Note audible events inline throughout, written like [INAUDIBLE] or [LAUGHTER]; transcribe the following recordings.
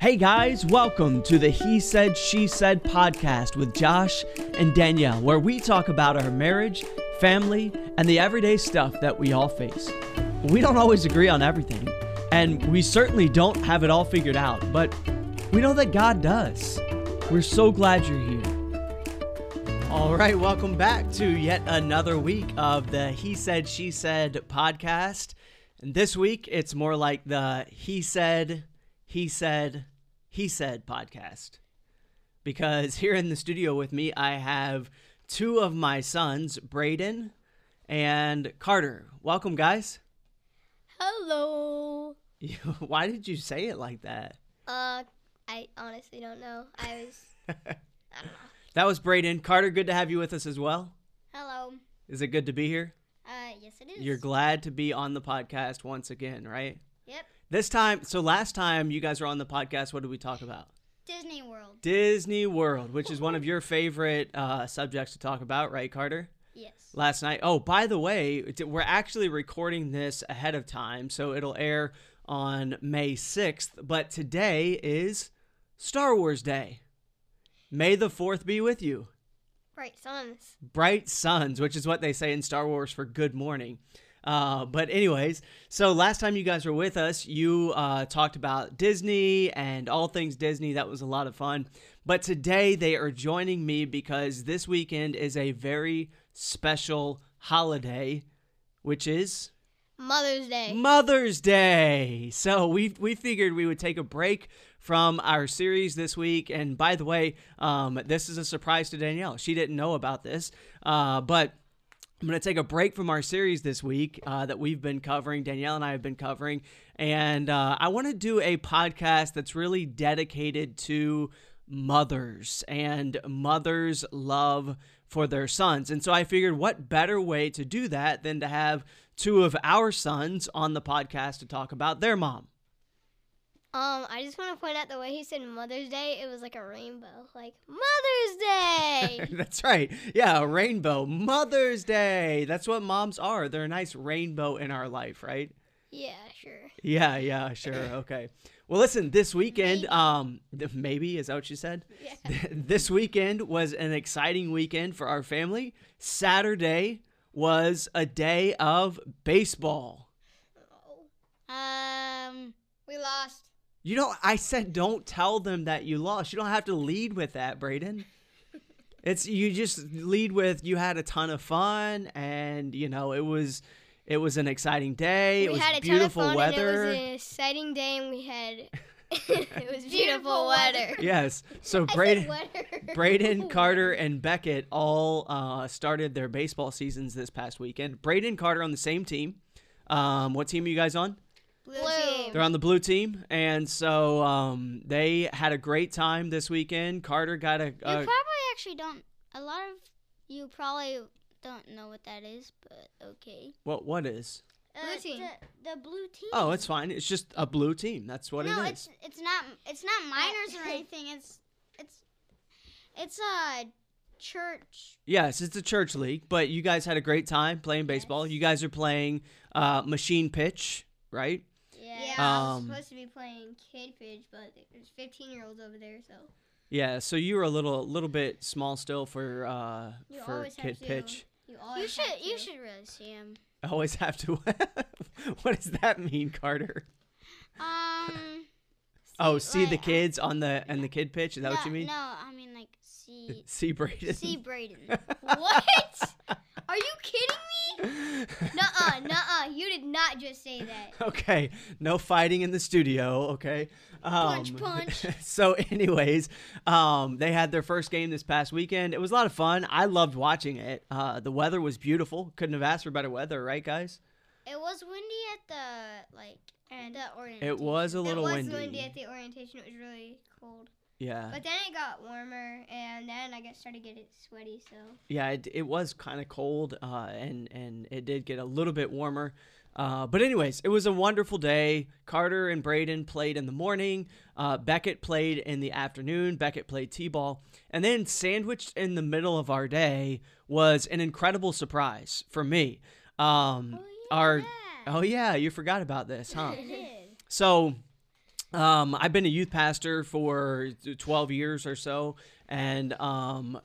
Hey guys, welcome to the He Said, She Said podcast with Josh and Danielle, where we talk about our marriage, family, and the everyday stuff that we all face. We don't always agree on everything, and we certainly don't have it all figured out, but we know that God does. We're so glad you're here. All right, welcome back to yet another week of the He Said, She Said podcast. And this week, it's more like the He Said, He Said, He Said podcast. Because here in the studio with me, I have two of my sons, Braden and Carter. Welcome, guys. Hello. [LAUGHS] Why did you say it like that? Uh, I honestly don't know. I was. [LAUGHS] I don't know. That was Braden. Carter, good to have you with us as well. Hello. Is it good to be here? Uh, yes, it is. You're glad to be on the podcast once again, right? This time, so last time you guys were on the podcast, what did we talk about? Disney World. Disney World, which is one of your favorite uh, subjects to talk about, right, Carter? Yes. Last night. Oh, by the way, we're actually recording this ahead of time, so it'll air on May 6th, but today is Star Wars Day. May the 4th be with you. Bright suns. bright suns, which is what they say in Star Wars for good morning. Uh, but anyways, so last time you guys were with us, you uh, talked about Disney and all things Disney. That was a lot of fun. But today they are joining me because this weekend is a very special holiday, which is Mother's Day. Mother's Day. So we we figured we would take a break from our series this week. And by the way, um, this is a surprise to Danielle. She didn't know about this, uh, but. I'm going to take a break from our series this week uh, that we've been covering. Danielle and I have been covering. And uh, I want to do a podcast that's really dedicated to mothers and mothers' love for their sons. And so I figured what better way to do that than to have two of our sons on the podcast to talk about their mom. Um, I just want to point out the way he said Mother's Day. It was like a rainbow, like Mother's Day. [LAUGHS] That's right. Yeah, a rainbow. Mother's Day. That's what moms are. They're a nice rainbow in our life, right? yeah, sure. Yeah, yeah, sure. [LAUGHS] Okay. Well, listen, this weekend, Maybe. um, maybe is that what you said? Yeah. [LAUGHS] this weekend was an exciting weekend for our family. Saturday was a day of baseball. Um, we lost. You know, I said don't tell them that you lost. You don't have to lead with that, Braden. It's you just lead with you had a ton of fun and you know it was it was an exciting day. it we was had a beautiful ton of fun, weather. And it was an exciting day, and we had [LAUGHS] [LAUGHS] it was beautiful weather. yes. So I said Braden. Braden, [LAUGHS] Carter, and Beckett all uh, started their baseball seasons this past weekend. Braden, Carter on the same team. Um, what team are you guys on? Blue. They're on the blue team, and so um, they had a great time this weekend. Carter got a, You a probably actually don't. A lot of you probably don't know what that is, but okay. what? What is? Blue team. The, the blue team. Oh, it's fine. It's just a blue team. That's what no, it is. it's it's not it's not minors or [LAUGHS] anything. It's it's it's a church. Yes, it's a church league, but you guys had a great time playing baseball. Yes. You guys are playing uh, machine pitch, right? Yeah, Yeah. I was Um, supposed to be playing kid pitch, but there's 15 year olds over there, so Yeah. So you were a little little bit small still for uh, You for kid pitch. you You always should have you to. should really see him. I [LAUGHS] Always have to. [LAUGHS] what does that mean, Carter? Um. [LAUGHS] Oh, see the like, uh, kids on the and the kid pitch. Is that no, what you mean? No, I mean like see See Braden. see Braden. What? Are you kidding me? Nuh-uh, nuh-uh. You did not just say that. [LAUGHS] okay, no fighting in the studio. Okay. Um, Punch, punch. [LAUGHS] so, anyways, um, they had their first game this past weekend. It was a lot of fun. I loved watching it. Uh, the weather was beautiful. Couldn't have asked for better weather, right, guys? It was windy at the like And the orientation. It was a it little was windy. windy at the orientation. It was really cold. Yeah. But then it got warmer, and then I got started getting sweaty. So Yeah, it, it was kind of cold, uh, and and it did get a little bit warmer. Uh, but anyways, it was a wonderful day. Carter and Braden played in the morning. Uh, Beckett played in the afternoon. Beckett played t-ball, and then sandwiched in the middle of our day was an incredible surprise for me. Um, our oh yeah, you forgot about this, huh? [LAUGHS] So Um, I've been a youth pastor for 12 years or so, and um,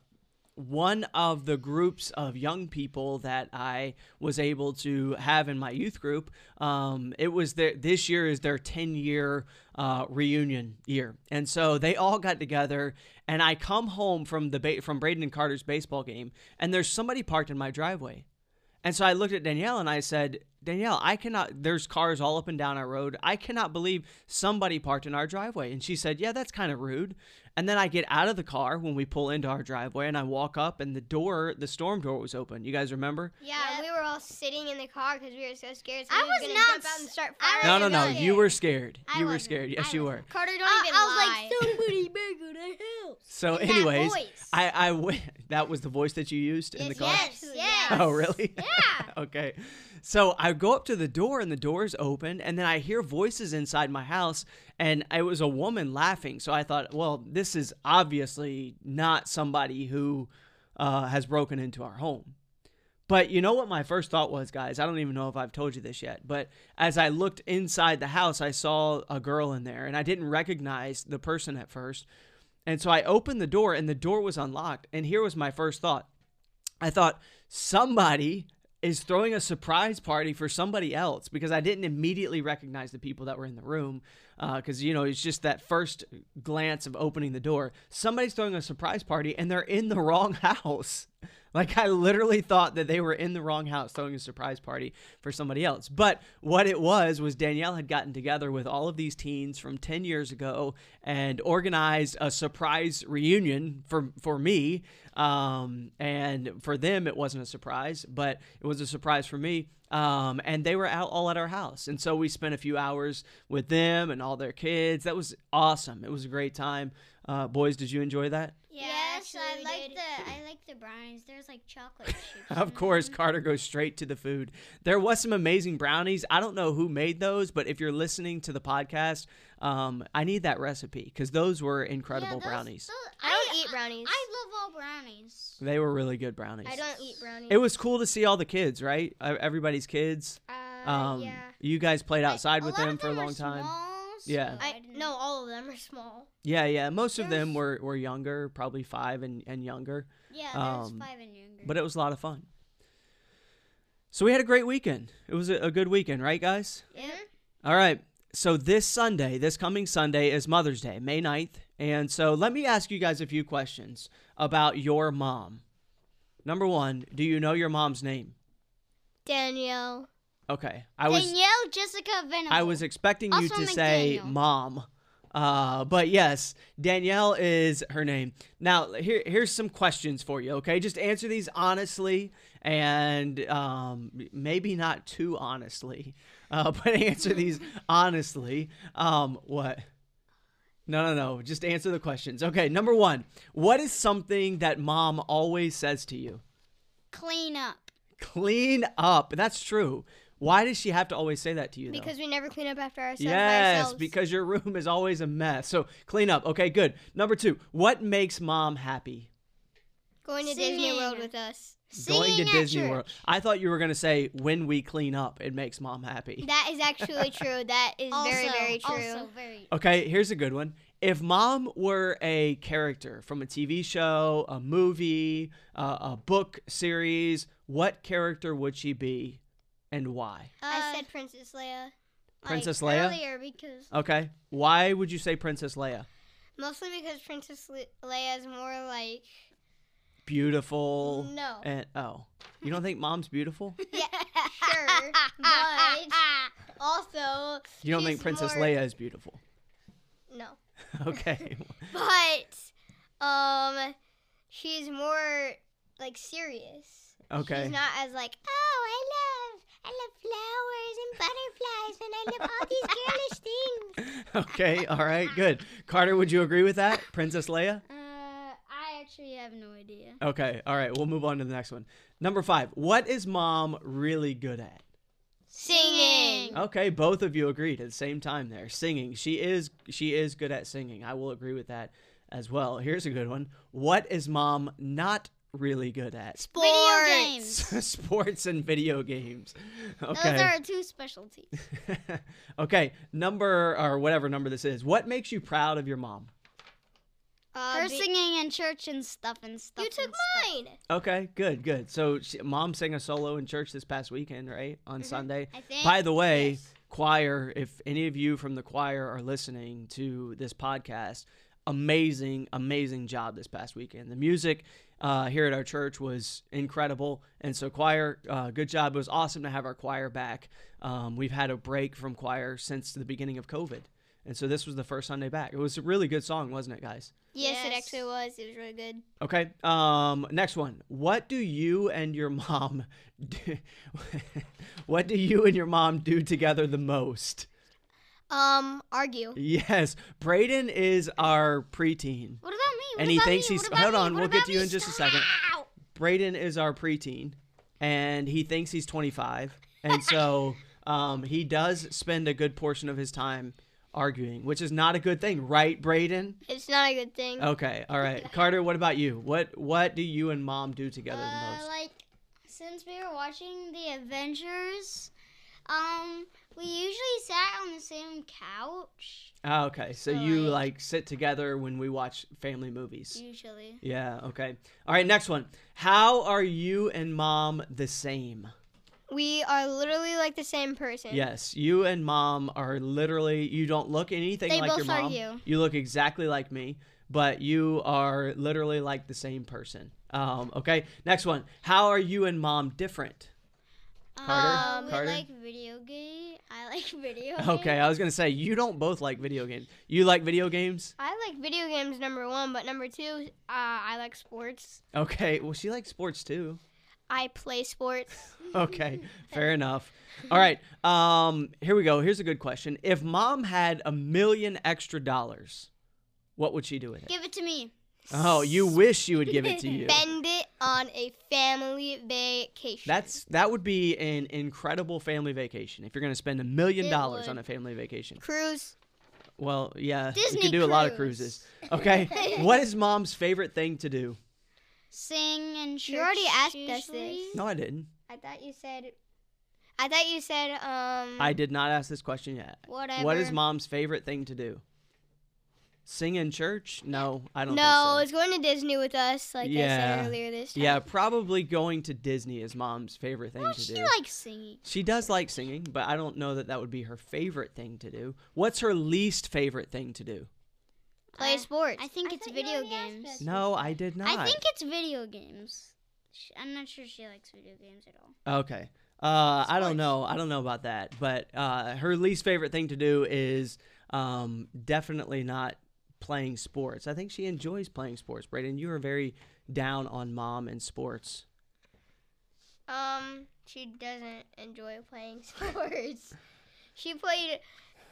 one of the groups of young people that I was able to have in my youth group, um, it was their this year is their 10 year uh, reunion year, and so they all got together. And I come home from the ba- from Braden and Carter's baseball game, and there's somebody parked in my driveway. And so I looked at Danielle and I said, Danielle, I cannot, there's cars all up and down our road. I cannot believe somebody parked in our driveway. And she said, Yeah, that's kind of rude. And then I get out of the car when we pull into our driveway and I walk up and the door, the storm door was open. You guys remember? Yeah, Yep. we were all sitting in the car because we were so scared. So I we was was gonna not jump out and s- start I firing. No, no, no. wasn't. You were scared. I You were wasn't. scared. Yes, I you were. Carter, don't I- even I was like, somebody bigger than hell. So, In that anyways, voice. I, I w- [LAUGHS] that was the voice that you used in the car. Yes, oh, yes. Oh, really? Yeah. [LAUGHS] okay. So I go up to the door and the door is open, and then I hear voices inside my house, and it was a woman laughing. So I thought, well, this is obviously not somebody who uh, has broken into our home. But you know what my first thought was, guys? I don't even know if I've told you this yet. But as I looked inside the house, I saw a girl in there, and I didn't recognize the person at first. And so I opened the door, and the door was unlocked. And here was my first thought I thought somebody is throwing a surprise party for somebody else because I didn't immediately recognize the people that were in the room. Because, you know, it's just that first glance of opening the door. Somebody's throwing a surprise party and they're in the [LAUGHS] wrong house. Like, I literally thought that they were in the wrong house throwing a surprise party for somebody else. But what it was, was Danielle had gotten together with all of these teens from 10 years ago and organized a surprise reunion for, for me. Um, and for them, it wasn't a surprise, but it was a surprise for me. Um, and they were out all at our house. And so we spent a few hours with them and all their kids. That was awesome. It was a great time. Uh, boys, did you enjoy that? Yeah, yes, I like the I like the brownies. There's like chocolate [LAUGHS] chips. Of course. Carter goes straight to the food. There was some amazing brownies. I don't know who made those, but if you're listening to the podcast, um, I need that recipe because those were incredible Yeah, those- brownies. those- I don't eat brownies. I love all brownies. They were really good brownies. I don't eat brownies. It was cool to see all the kids, right? Uh, Everybody's kids. Uh, Um, yeah. You guys played outside a with lot them for a long time. small, so Yeah. I didn't- no, all of them are small. Yeah, yeah. Most of them were, were younger, probably five and, and younger. Yeah, there's um, five and younger. But it was a lot of fun. So we had a great weekend. It was a, a good weekend, right, guys? Yeah. All right. So this Sunday, this coming Sunday is Mother's Day, May 9th. And so let me ask you guys a few questions about your mom. Number one, do you know your mom's name? Danielle. Okay. I was Danielle Jessica Venable. I was expecting you Also to say McDaniel. mom. Uh, but yes, Danielle is her name. Now, here, here's some questions for you, okay? Just answer these honestly and um, maybe not too honestly, uh, [LAUGHS] but answer these honestly. Um, what? No, no, no. Just answer the questions. Okay, number one What is something that mom always says to you? clean up. Clean up. That's true. Why does she have to always say that to you, though? Because we never clean up after ourselves by Yes, ourselves. because your room is always a mess. So clean up. Okay, good. Number two, what makes mom happy? going to Disney World with us. Going to at Disney church. World. I thought you were going to say when we clean up, it makes mom happy. That is actually [LAUGHS] true. That is very, very true. Also very. Okay, here's a good one. If mom were a character from a TV show, a movie, uh, a book series, what character would she be and why? I Uh, said Princess Leia. Princess like, Leia? Earlier because Okay. Why would you say Princess Leia? Mostly because Princess Le- Leia is more like Beautiful. no. And oh, you don't think mom's beautiful? [LAUGHS] Yeah, sure, but also You don't think Princess more- Leia is beautiful? No, [LAUGHS] Okay. [LAUGHS] but um, she's more like serious. Okay. She's not as like, oh, I love, I love flowers and butterflies, and I love all these [LAUGHS] girlish things. okay. All right. Good. Carter, would you agree with that? Princess Leia? uh, I actually have no idea. Okay. All right. We'll move on to the next one. Number five. What is mom really good at? Singing. Okay, both of you agreed at the same time there. Singing. She is she is good at singing. I will agree with that as well. Here's a good one. What is mom not really good at? Sports. Video games. [LAUGHS] Sports and video games. Okay. Those are our two specialties. [LAUGHS] okay, number or whatever number this is. What makes you proud of your mom? Uh, Her be- singing in church and stuff and stuff. you took and stuff. mine. Okay, good, good. So, she, mom sang a solo in church this past weekend, right? On Sunday. I think. By the way, yes. choir, if any of you from the choir are listening to this podcast, amazing, amazing job this past weekend. The music uh, here at our church was incredible. And so, choir, uh, good job. It was awesome to have our choir back. Um, we've had a break from choir since the beginning of COVID. And so, this was the first Sunday back. It was a really good song, wasn't it, guys? Yes, it actually was. It was really good. Okay. Um. Next one. What do you and your mom [LAUGHS] do? [LAUGHS] what do you and your mom do together the most? Um, argue. Yes, Braden is our preteen. What about me? What And he thinks me? he's- hold me? on, What we'll get to you in just a second. Ow! Braden is our preteen, and he thinks he's 25, and so [LAUGHS] um, he does spend a good portion of his time arguing, which is not a good thing, right, Braden? It's not a good thing. Okay. All right, [LAUGHS] Carter. What about you? What What do you and mom do together the Uh, most? like since we were watching the Avengers, um, we usually sat on the same couch. Ah, okay. So So, you like- like sit together when we watch family movies. Usually, Yeah, okay. All right, next one. How are you and mom the same? We are literally like the same person. Yes, you and mom are literally you don't look anything They like your both mom. argue. You look exactly like me, but you are literally like the same person. Um, okay. Next one. How are you and mom different? Carter? Um, we Carter? like video game. I like [LAUGHS] video. [LAUGHS] Okay, I was going to say you don't both like video games. You like video games? I like video games number one, but number two, uh, I like sports. Okay. Well, she likes sports too. I play sports. [LAUGHS] okay, fair enough. All right, um, here we go. Here's a good question. If mom had a million extra dollars, what would she do with it? Give it to me. Oh, you wish she would give it to you. Spend it on a family vacation. That's that would be an incredible family vacation if you're going to spend a million dollars on a family vacation. cruise. Well, yeah, you can do a lot of cruises. Okay, [LAUGHS] what is mom's favorite thing to do? Sing and church. You already asked us this. No, I didn't. I thought you said. I thought you said um. I did not ask this question yet. Whatever. What is mom's favorite thing to do? Sing in church? No, I don't. no, think it's going to Disney with us, like I Yeah. said earlier this so. time. Yeah, probably going to Disney is mom's favorite thing Oh, to do. she do. likes singing. she does like singing, but I don't know that that would be her favorite thing to do. What's her least favorite thing to do? Play Uh, sports. I think I it's video games. No, I did not. I think it's video games. I'm not sure she likes video games at all. Okay. Uh, I don't know. I don't know about that. But uh, her least favorite thing to do is um, definitely not playing sports. I think she enjoys playing sports. Braden, you are very down on mom and sports. Um, she doesn't enjoy playing [LAUGHS] sports. she played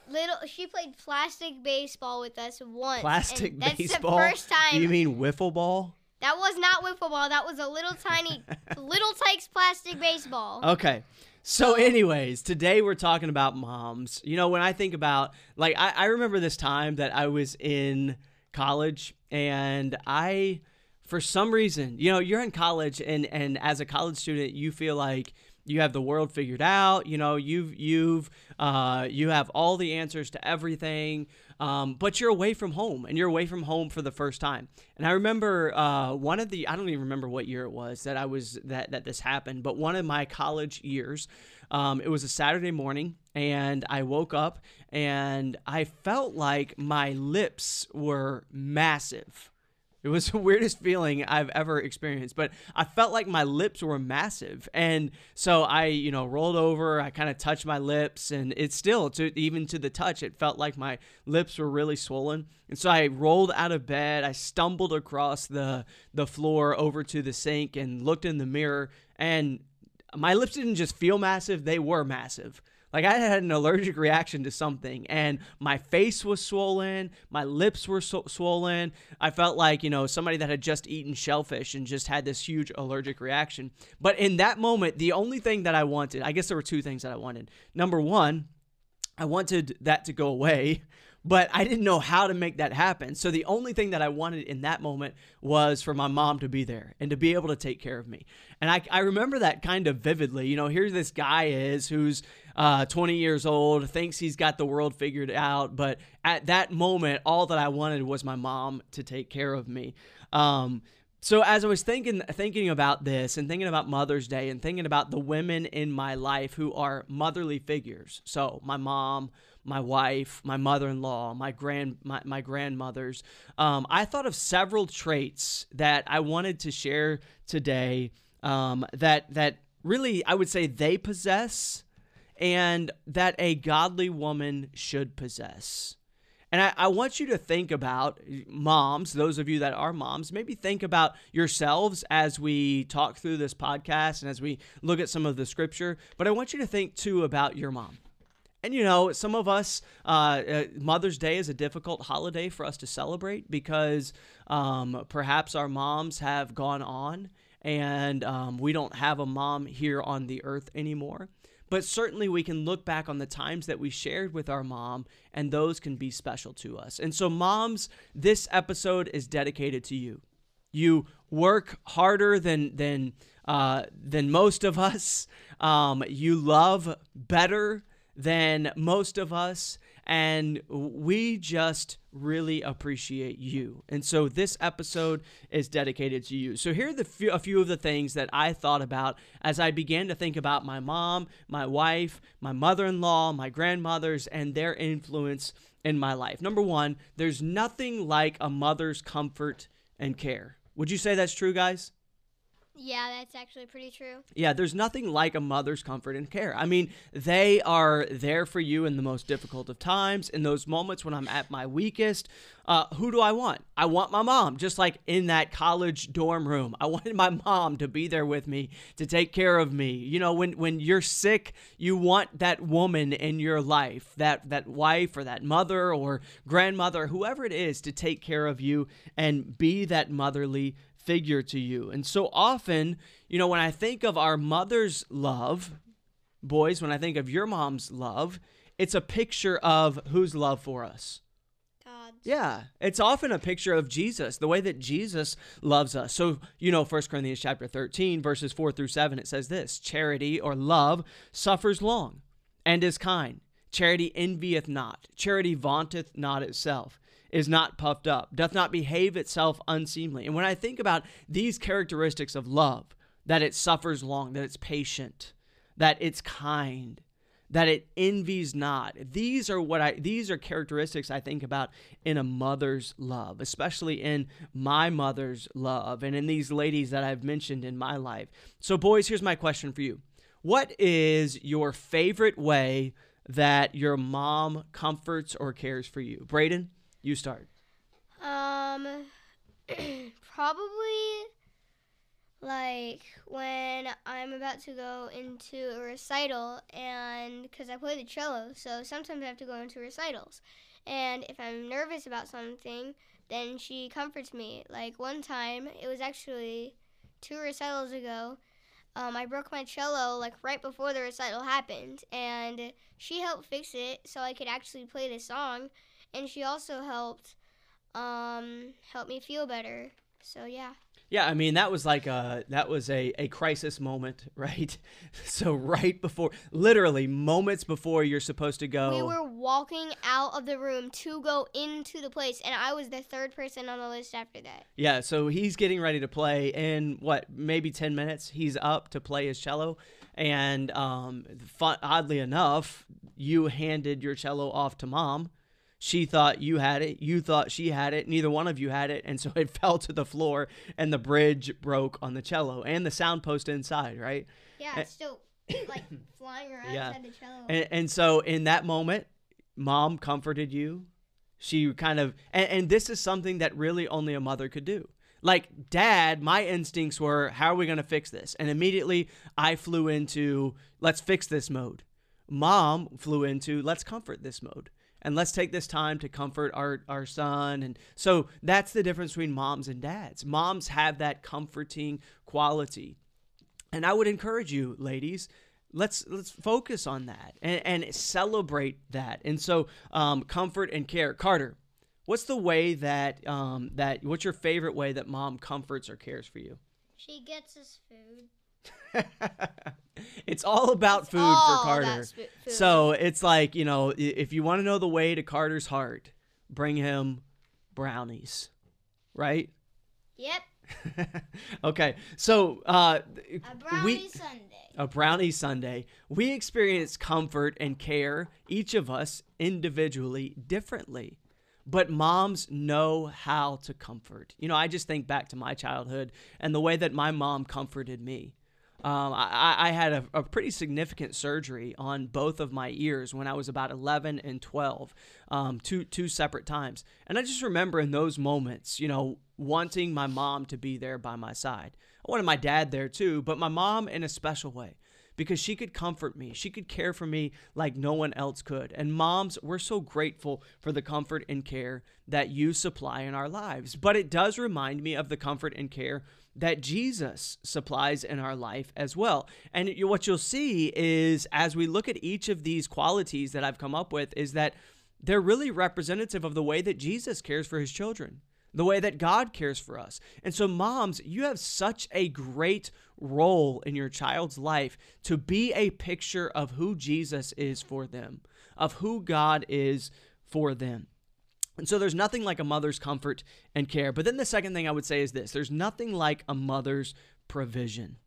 little. She played plastic baseball with us once. Plastic that's baseball? the first time. You mean wiffle ball? that was not wiffle ball. That was a little tiny, [LAUGHS] little Tikes plastic baseball. Okay. So, anyways, today we're talking about moms. You know, when I think about, like, I, I remember this time that I was in college and I, for some reason, you know, you're in college and, and as a college student, you feel like you have the world figured out. You know, you've, you've, uh, you have all the answers to everything. Um, but you're away from home and you're away from home for the first time. And I remember uh, one of the I don't even remember what year it was that I was that that this happened, but one of my college years, um, it was a Saturday morning and I woke up and I felt like my lips were massive. It was [LAUGHS] the weirdest feeling I've ever experienced, but I felt like my lips were massive. And so I, you know, rolled over, I kind of touched my lips, and it's still, to, even to the touch, it felt like my lips were really swollen. And so I rolled out of bed, I stumbled across the, the floor over to the sink and looked in the mirror, and my lips didn't just feel massive, they were massive. Like I had an allergic reaction to something, and my face was swollen, my lips were swollen. I felt like you know somebody that had just eaten shellfish and just had this huge allergic reaction. But in that moment, the only thing that I wanted, I guess there were two things that I wanted. Number one, I wanted that to go away, but I didn't know how to make that happen. So the only thing that I wanted in that moment was for my mom to be there and to be able to take care of me. And I, I remember that kind of vividly. You know, here this guy is who's uh, 20 years old, thinks he's got the world figured out, but at that moment, all that I wanted was my mom to take care of me. Um, so as I was thinking thinking about this and thinking about Mother's Day and thinking about the women in my life who are motherly figures. So my mom, my wife, my mother-in-law, my grand my, my grandmothers. Um, I thought of several traits that I wanted to share today um, that that really I would say they possess and that a godly woman should possess. And I, I, want you to think about moms, those of you that are moms, maybe think about yourselves as we talk through this podcast and as we look at some of the scripture. But I want you to think too about your mom. And you know, some of us, uh, uh, Mother's Day is a difficult holiday for us to celebrate because um, perhaps our moms have gone on and um, we don't have a mom here on the earth anymore. But certainly we can look back on the times that we shared with our mom, and those can be special to us. And so, moms, this episode is dedicated to you. You work harder than than uh, than most of us. Um, you love better than most of us, and we just really appreciate you. And so this episode is dedicated to you. So here are the few, a few of the things that I thought about as I began to think about my mom, my wife, my mother-in-law, my grandmothers and their influence in my life. Number 1, there's nothing like a mother's comfort and care. Would you say that's true, guys? Yeah, that's actually pretty true. Yeah, there's nothing like a mother's comfort and care. I mean, they are there for you in the most difficult of times, in those moments when I'm at my weakest. Uh, who do I want? I want my mom, just like in that college dorm room. I [LAUGHS] wanted my mom to be there with me, to take care of me. You know, when when you're sick, you want that woman in your life, that that wife or that mother or grandmother, whoever it is, to take care of you and be that motherly figure to you. And so often, you know, when I think of our mother's love, boys, when I think of your mom's love, it's a picture of whose love for us? God's. Yeah, it's often a picture of Jesus, the way that Jesus loves us. So, you know, 1 Corinthians chapter 13, verses 4 through 7, it says this Charity or love suffers long and is kind. Charity envieth not. Charity vaunteth not itself is not puffed up, doth not behave itself unseemly. And when I think about these characteristics of love, that it suffers long, that it's patient, that it's kind, that it envies not. These are what I these are characteristics I think about in a mother's love, especially in my mother's love and in these ladies that I've mentioned in my life. So boys, here's my question for you. What is your favorite way that your mom comforts or cares for you? Braden? You start. Um, [CLEARS THROAT] probably like when I'm about to go into a recital, and because I play the cello, so sometimes I have to go into recitals. And if I'm nervous about something, then she comforts me. Like one time, it was actually two recitals ago. Um, I broke my cello like right before the recital happened, and she helped fix it so I could actually play the song and she also helped um, help me feel better. So yeah. Yeah, I mean that was like a that was a, a crisis moment, [LAUGHS] right? So right before literally moments before you're supposed to go. We were walking out of the room to go into the place and I was the third person on the list after that. Yeah, so he's getting ready to play in what, maybe 10 minutes. He's up to play his cello and um fun, oddly enough, you handed your cello off to mom she thought you had it, you thought she had it, neither one of you had it, and so it [LAUGHS] fell to the floor and the bridge broke on the cello and the sound post inside, right? Yeah, eh, it's still [COUGHS] like flying around yeah. inside the cello. And, and so in that moment, mom comforted you. She kind of, and, and this is something that really only a mother could do. Like dad, my instincts were, how are we going to fix this? And immediately I flew into, let's fix this mode. Mom flew into, let's comfort this mode and let's take this time to comfort our, our son. And so that's the difference between moms and dads. Moms have that comforting quality. And I would encourage you, ladies, let's let's focus on that and, and celebrate that. And so, um, comfort and care. Carter, what's the way that um, that what's your favorite way that mom comforts or cares for you? She gets us food. [LAUGHS] it's all about food All for Carter. sp- food. So it's like, you know, if you want to know the way to Carter's heart, bring him brownies, right? Yep. [LAUGHS] okay. So, uh, A brownie we, Sunday. a brownie Sunday, we experience comfort and care, each of us individually, differently. But moms know how to comfort. You know, I just think back to my childhood and the way that my mom comforted me. Um, I, I had a, a pretty significant surgery on both of my ears when I was about 11 and 12, um, two, two separate times. And I just remember in those moments, you know, wanting my mom to be there by my side. I wanted my dad there too, but my mom in a special way because she could comfort me. She could care for me like no one else could. And moms, we're so grateful for the comfort and care that you supply in our lives. But it does remind me of the comfort and care that Jesus supplies in our life as well. And what you'll see is as we look at each of these qualities that I've come up with is that they're really representative of the way that Jesus cares for his children the way that God cares for us. And so, moms, you have such a great role in your child's life to be a picture of who Jesus is for them, of who God is for them. And so there's nothing like a mother's comfort and care. But then the second thing I would say is this there's nothing like a mother's provision.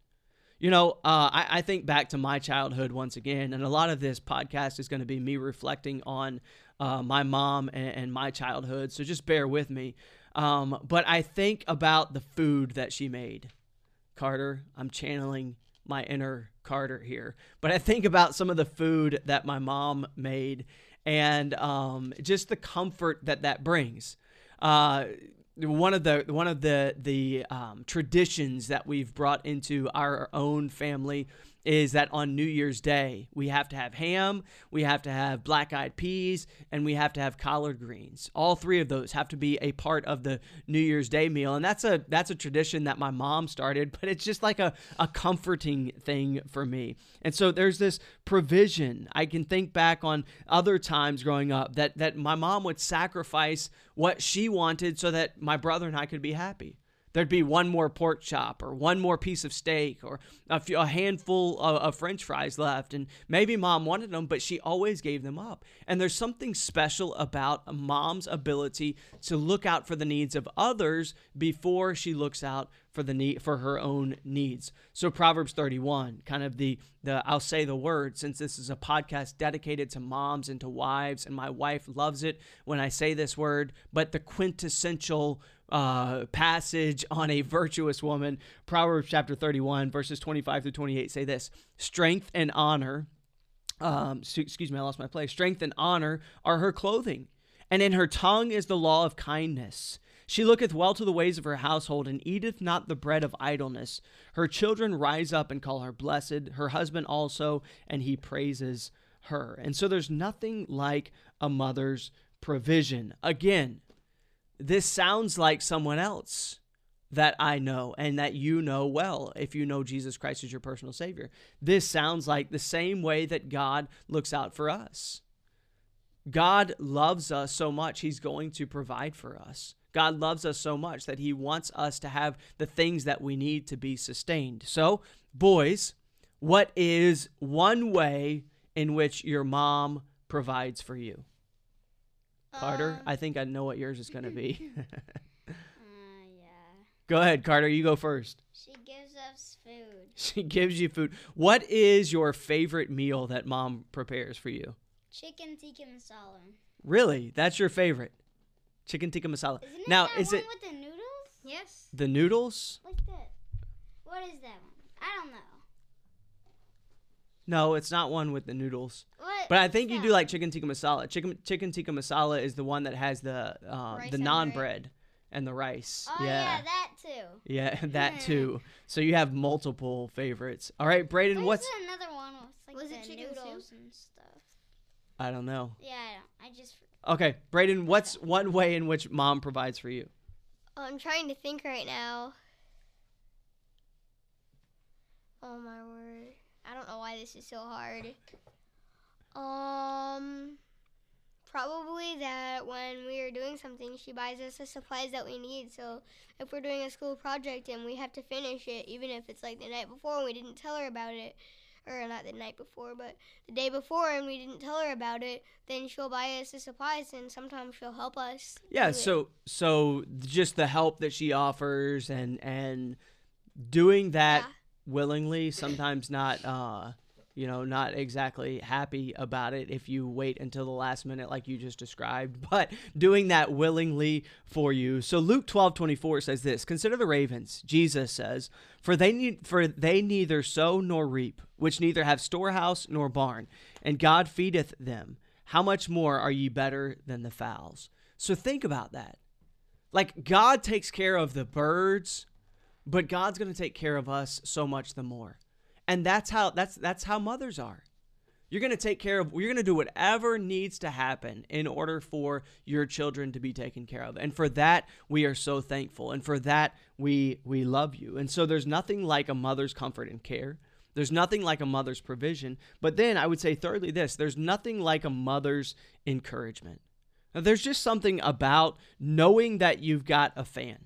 You know, uh, I, I think back to my childhood once again, and a lot of this podcast is going to be me reflecting on uh, my mom and, and my childhood. So just bear with me. Um, but I think about the food that she made. Carter, I'm channeling my inner Carter here. But I think about some of the food that my mom made and um, just the comfort that that brings. Uh, one of the one of the the um, traditions that we've brought into our own family is that on New Year's Day we have to have ham, we have to have black eyed peas, and we have to have collard greens. All three of those have to be a part of the New Year's Day meal, and that's a that's a tradition that my mom started, but it's just like a a comforting thing for me. And so there's this provision. I can think back on other times growing up that that my mom would sacrifice what she wanted so that my brother and I could be happy there'd be one more pork chop or one more piece of steak or a, few, a handful of, of french fries left. And maybe mom wanted them but she always gave them up. And there's something special about a mom's ability to look out for the needs of others before she looks out for the need for her own needs. So proverbs 31 kind of the the i'll say the word since this is a podcast dedicated to moms and to wives and my wife loves it when i say this word but the quintessential uh, passage on a virtuous woman. Proverbs chapter 31, verses 25 through 28 say this Strength and honor, um, excuse me, I lost my place. Strength and honor are her clothing, and in her tongue is the law of kindness. She looketh well to the ways of her household, and eateth not the bread of idleness. Her children rise up and call her blessed, her husband also, and he praises her. And so there's nothing like a mother's provision. Again, this sounds like someone else that I know and that you know well if you know Jesus Christ as your personal Savior. This sounds like the same way that God looks out for us. God loves us so much, He's going to provide for us. God loves us so much that He wants us to have the things that we need to be sustained. So, boys, what is one way in which your mom provides for you? Carter, Um, I think I know what yours is going to be. [LAUGHS] [LAUGHS] Uh, yeah. go ahead, Carter. You go first. She gives us food. [LAUGHS] She gives you food. What is your favorite meal that mom prepares for you? Chicken tikka masala. Really? That's your favorite? Chicken tikka masala. Isn't it now, that is one it with the noodles? Yes. the noodles? Like that. What is that one? I don't know. No, it's not one with the noodles. What? But I what's think you that? do like chicken tikka masala. Chicken chicken tikka masala is the one that has the uh, Rice the and naan bread. bread and the rice. Oh yeah, that too. Yeah, [LAUGHS] that too. So you have multiple favorites. All right, Braden, There's what's another one with like Was the it chicken soup? noodles and stuff. I don't know. Yeah, I don't. I just. Okay, Braden, what's one way in which mom provides for you? I'm trying to think right now. Oh my word. I don't know why this is so hard. Um, probably that when we are doing something, she buys us the supplies that we need. So if we're doing a school project and we have to finish it, even if it's like the night before and we didn't tell her about it, or not the night before, but the day before, and we didn't tell her about it, then she'll buy us the supplies, and sometimes she'll help us. Yeah, do it. so so just the help that she offers and and doing that Yeah. Willingly, sometimes not uh you know, not exactly happy about it if you wait until the last minute like you just described, [LAUGHS] but doing that willingly for you. So Luke 12, 24 says this Consider the ravens, Jesus says, for they need for they neither sow nor reap, which neither have storehouse nor barn, and God feedeth them. How much more are ye better than the fowls? So think about that. Like God takes care of the birds, but God's going to take care of us so much the more. And that's how that's that's how mothers are. You're going to take care of you're going to do whatever needs to happen in order for your children to be taken care of. And for that we are so thankful. And for that we we love you. And so there's nothing like a mother's comfort and care. There's nothing like a mother's provision. But then I would say thirdly this, there's nothing like a mother's encouragement. Now, there's just something about knowing that you've got a fan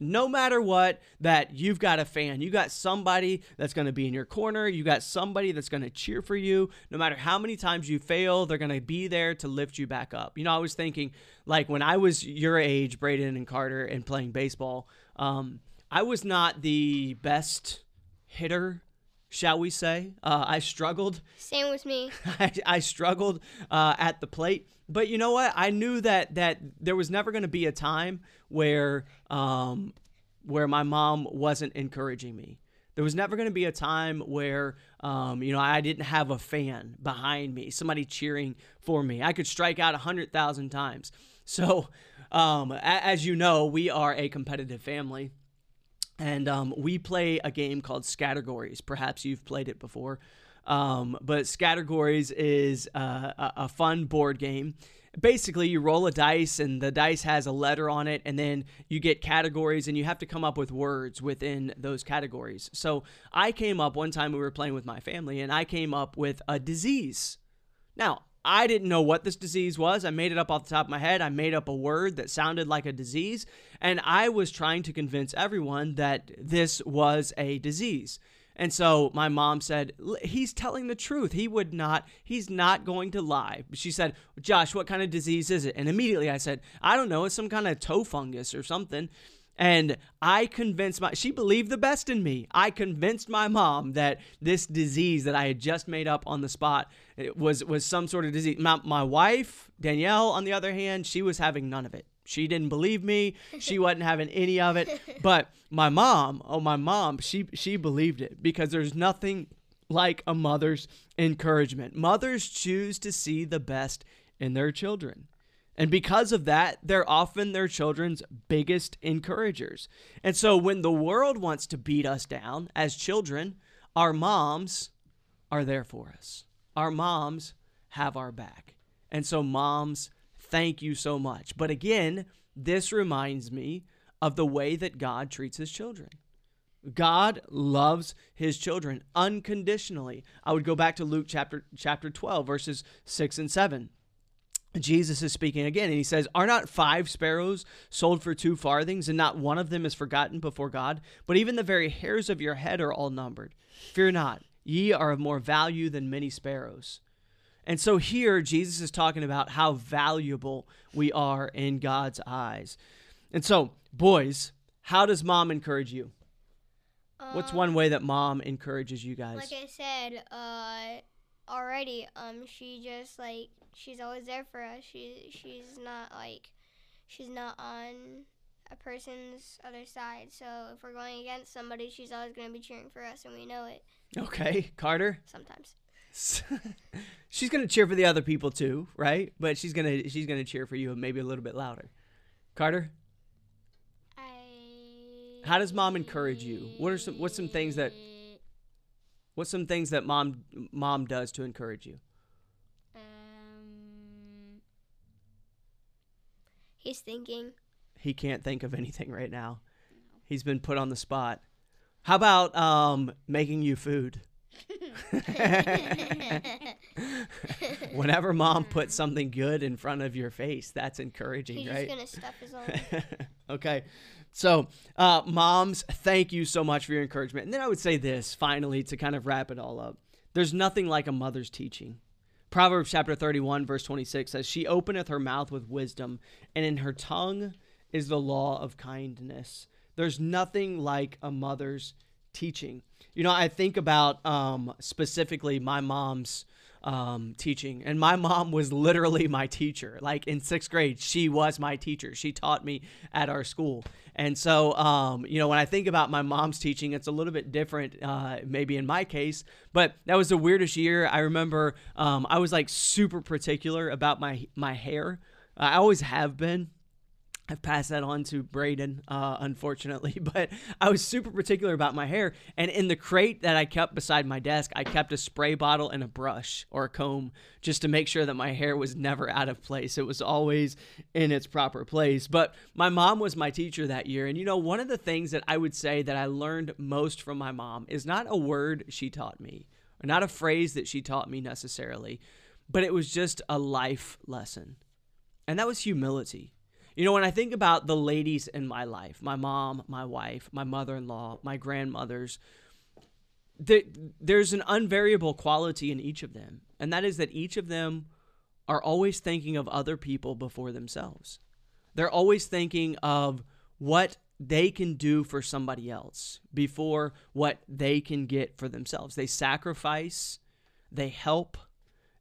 no matter what that you've got a fan. You got somebody that's going to be in your corner. You got somebody that's going to cheer for you. No matter how many times you fail they're going to be there to lift you back up. You know i was thinking like when i was your age braden and carter and playing baseball um, i was not the best hitter shall we say. Uh, i struggled. Same with me. [LAUGHS] I, I struggled uh, at the plate, but you know what? I knew that that there was never going to be a time where um, where my mom wasn't encouraging me. There was never going to be a time where um, you know I didn't have a fan behind me, somebody cheering for me. I could strike out a hundred thousand times. So, um, as you know, we are a competitive family and um, we play a game called Scattergories. Perhaps you've played it before. Um, but Scattergories is uh, a, a fun board game. Basically, you roll a dice, and the dice has a letter on it, and then you get categories, and you have to come up with words within those categories. So I came up one time we were playing with my family, and I came up with a disease. Now, I didn't know what this disease was. I made it up off the top of my head. I made up a word that sounded like a disease, and I was trying to convince everyone that this was a disease. And so my mom said, He's telling the truth. He would not, he's not going to lie. She said, Josh, what kind of disease is it? And immediately I said, I don't know. It's some kind of toe fungus or something. And I convinced my, she believed the best in me. I convinced my mom that this disease that I had just made up on the spot was, was some sort of disease. My, my wife, Danielle, on the other hand, she was having none of it. She didn't believe me. [LAUGHS] She wasn't having any of it. But my mom, oh my mom, she she believed it because there's nothing like a mother's encouragement. Mothers choose to see the best in their children. And because of that, they're often their children's biggest encouragers. And so when the world wants to beat us down as children, our moms are there for us. Our moms have our back. And so, moms, thank you so much. But again, this reminds me of the way that God treats his children. God loves his children unconditionally. I would go back to Luke chapter chapter 12 verses 6 and 7. Jesus is speaking again, and he says, Are not five sparrows sold for two farthings, and not one of them is forgotten before God? But even the very hairs of your head are all numbered. Fear not, ye are of more value than many sparrows. And so here, Jesus is talking about how valuable we are in God's eyes. And so, boys, how does mom encourage you? What's Um, one way that mom encourages you guys? Like I said, uh, already, um, she just like she's always there for us. She she's not like she's not on a person's other side. So if we're going against somebody, she's always gonna be cheering for us, and we know it okay, Carter. sometimes. [LAUGHS] she's gonna cheer for the other people too, right? But she's gonna she's gonna cheer for you maybe a little bit louder. Carter, I. How does mom encourage you? What are some- what's some things that- what's some things that mom mom does to encourage you? Um. He's thinking. He can't think of anything right now. He's been put on the spot. How about um, making you food? [LAUGHS] Whenever mom puts something good in front of your face, that's encouraging, He's right? just gonna stuff his own. [LAUGHS] okay. So, uh, moms, thank you so much for your encouragement. And then I would say this finally to kind of wrap it all up there's nothing like a mother's teaching. Proverbs chapter 31, verse 26 says, She openeth her mouth with wisdom, and in her tongue is the law of kindness. There's nothing like a mother's teaching. You know, I think about um, specifically my mom's um, teaching, and my mom was literally my teacher. Like in sixth grade, she was my teacher. She taught me at our school. And so, um, you know, when I think about my mom's teaching, it's a little bit different, uh, maybe in my case, but that was the weirdest year. I remember um, I was like super particular about my, my hair. I always have been. I've passed that on to Braden, uh, unfortunately, [LAUGHS] but I was super particular about my hair. And in the crate that I kept beside my desk, I kept a spray bottle and a brush or a comb just to make sure that my hair was never out of place. It was always in its proper place. But my mom was my teacher that year. And you know, one of the things that I would say that I learned most from my mom is not a word she taught me, or not a phrase that she taught me necessarily, but it was just a life lesson. And that was humility. You know, when I think about the ladies in my life, my mom, my wife, my mother in law, my grandmothers, there's an unvariable quality in each of them. And that is that each of them are always thinking of other people before themselves. They're always thinking of what they can do for somebody else before what they can get for themselves. They sacrifice, they help,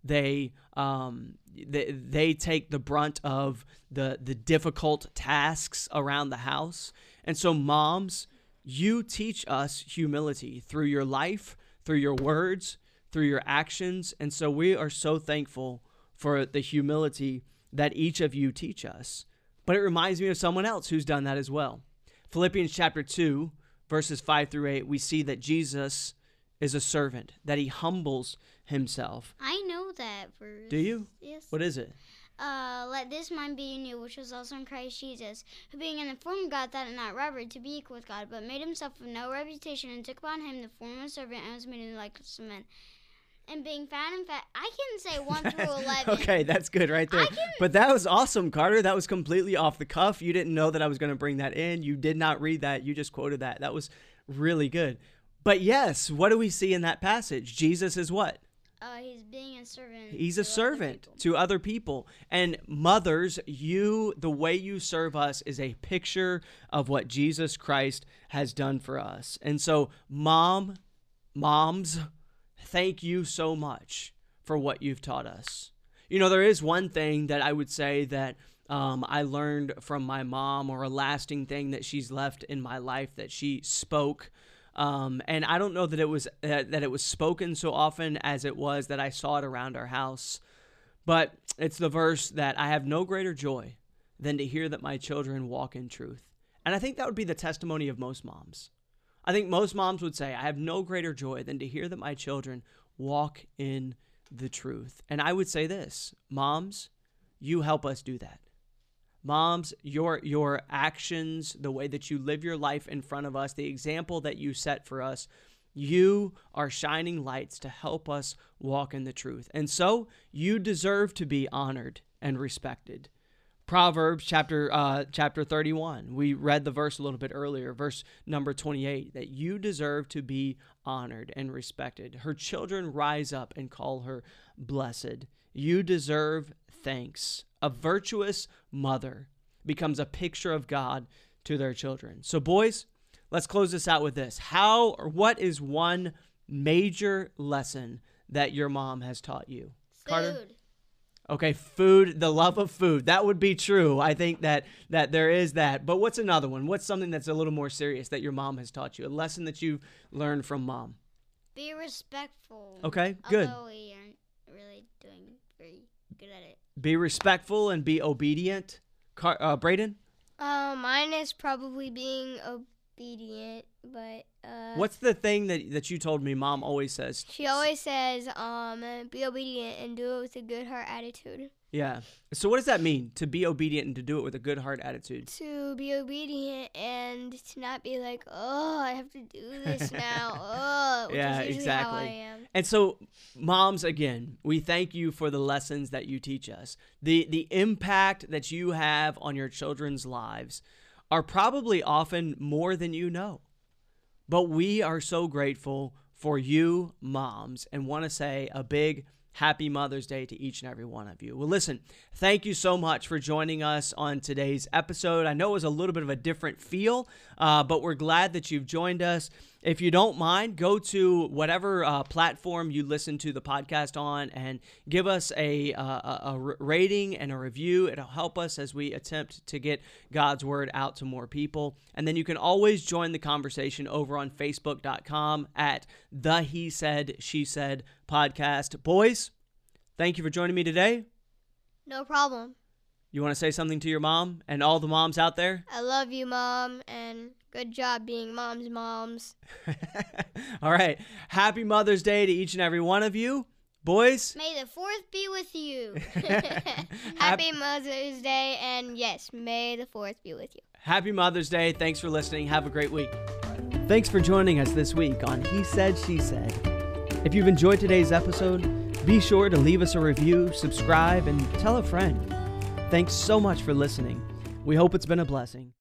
they um, they, they take the brunt of the the difficult tasks around the house. And so moms, you teach us humility through your life, through your words, through your actions. And so we are so thankful for the humility that each of you teach us. But it reminds me of someone else who's done that as well. Philippians chapter 2, verses 5 through 8, we see that Jesus is a servant, that he humbles himself. I know that verse. Do you? Yes. What is it? Uh, let this mind be in you, which was also in Christ Jesus, who being in the form of God thought it not robbery to be equal with God, but made himself of no reputation, and took upon him the form of a servant, and was made in the likeness of men. And being found in fact, I can say one through [LAUGHS] eleven. okay, that's good right there. Can- But that was awesome, Carter. That was completely off the cuff. You didn't know that I was going to bring that in. You did not read that. You just quoted that. That was really good. But yes, what do we see in that passage? Jesus is what? Uh, he's being a servant. He's a servant people. to other people. And mothers, you, the way you serve us is a picture of what Jesus Christ has done for us. And so, mom, moms, thank you so much for what you've taught us. You know, there is one thing that I would say that um, I learned from my mom, or a lasting thing that she's left in my life that she spoke. Um, and I don't know that it was uh, that it was spoken so often as it was that I saw it around our house, but it's the verse that I have no greater joy than to hear that my children walk in truth. And I think that would be the testimony of most moms. I think most moms would say, I have no greater joy than to hear that my children walk in the truth. And I would say this moms, you help us do that. Moms, your your actions, the way that you live your life in front of us, the example that you set for us, you are shining lights to help us walk in the truth. And so you deserve to be honored and respected. Proverbs chapter uh, chapter 31. We read the verse a little bit earlier, verse number 28, that you deserve to be honored and respected. Her children rise up and call her blessed. You deserve thanks. A virtuous mother becomes a picture of God to their children. So boys, let's close this out with this. How or what is one major lesson that your mom has taught you? Carter? Okay, food, the love of food. That would be true. I think that that there is that. But what's another one? What's something that's a little more serious that your mom has taught you? A lesson that you've learned from mom. Be respectful. Okay, good. Although we aren't really doing very good at it. Be respectful and be obedient. Car- uh, Braden, Uh, mine is probably being obedient, but uh, what's the thing that that you told me mom always says? she always says, um, be obedient and do it with a good heart attitude. Yeah. So what does that mean to be obedient and to do it with a good heart attitude? To be obedient and to not be like, oh, I have to do this [LAUGHS] now. Oh, which Yeah, is usually how I exactly. am. And so, moms, again, we thank you for the lessons that you teach us. The the impact that you have on your children's lives are probably often more than you know. But we are so grateful for you, moms, and want to say a big happy Mother's Day to each and every one of you. Well, listen, thank you so much for joining us on today's episode. I know it was a little bit of a different feel, uh, but we're glad that you've joined us. If you don't mind, go to whatever uh, platform you listen to the podcast on and give us a, uh, a, rating and a review. It'll help us as we attempt to get God's word out to more people. And then you can always join the conversation over on Facebook.com at the He Said, She Said podcast. Boys, thank you for joining me today. No problem. You want to say something to your mom and all the moms out there? I love you, mom, and good job being mom's moms. [LAUGHS] all right. Happy Mother's Day to each and every one of you. Boys, May the fourth be with you. [LAUGHS] [LAUGHS] Happy Mother's Day, and yes, may the fourth be with you. happy Mother's Day. Thanks for listening. Have a great week. Thanks for joining us this week on He Said, She Said. If you've enjoyed today's episode, be sure to leave us a review, subscribe, and tell a friend. Thanks so much for listening. We hope it's been a blessing.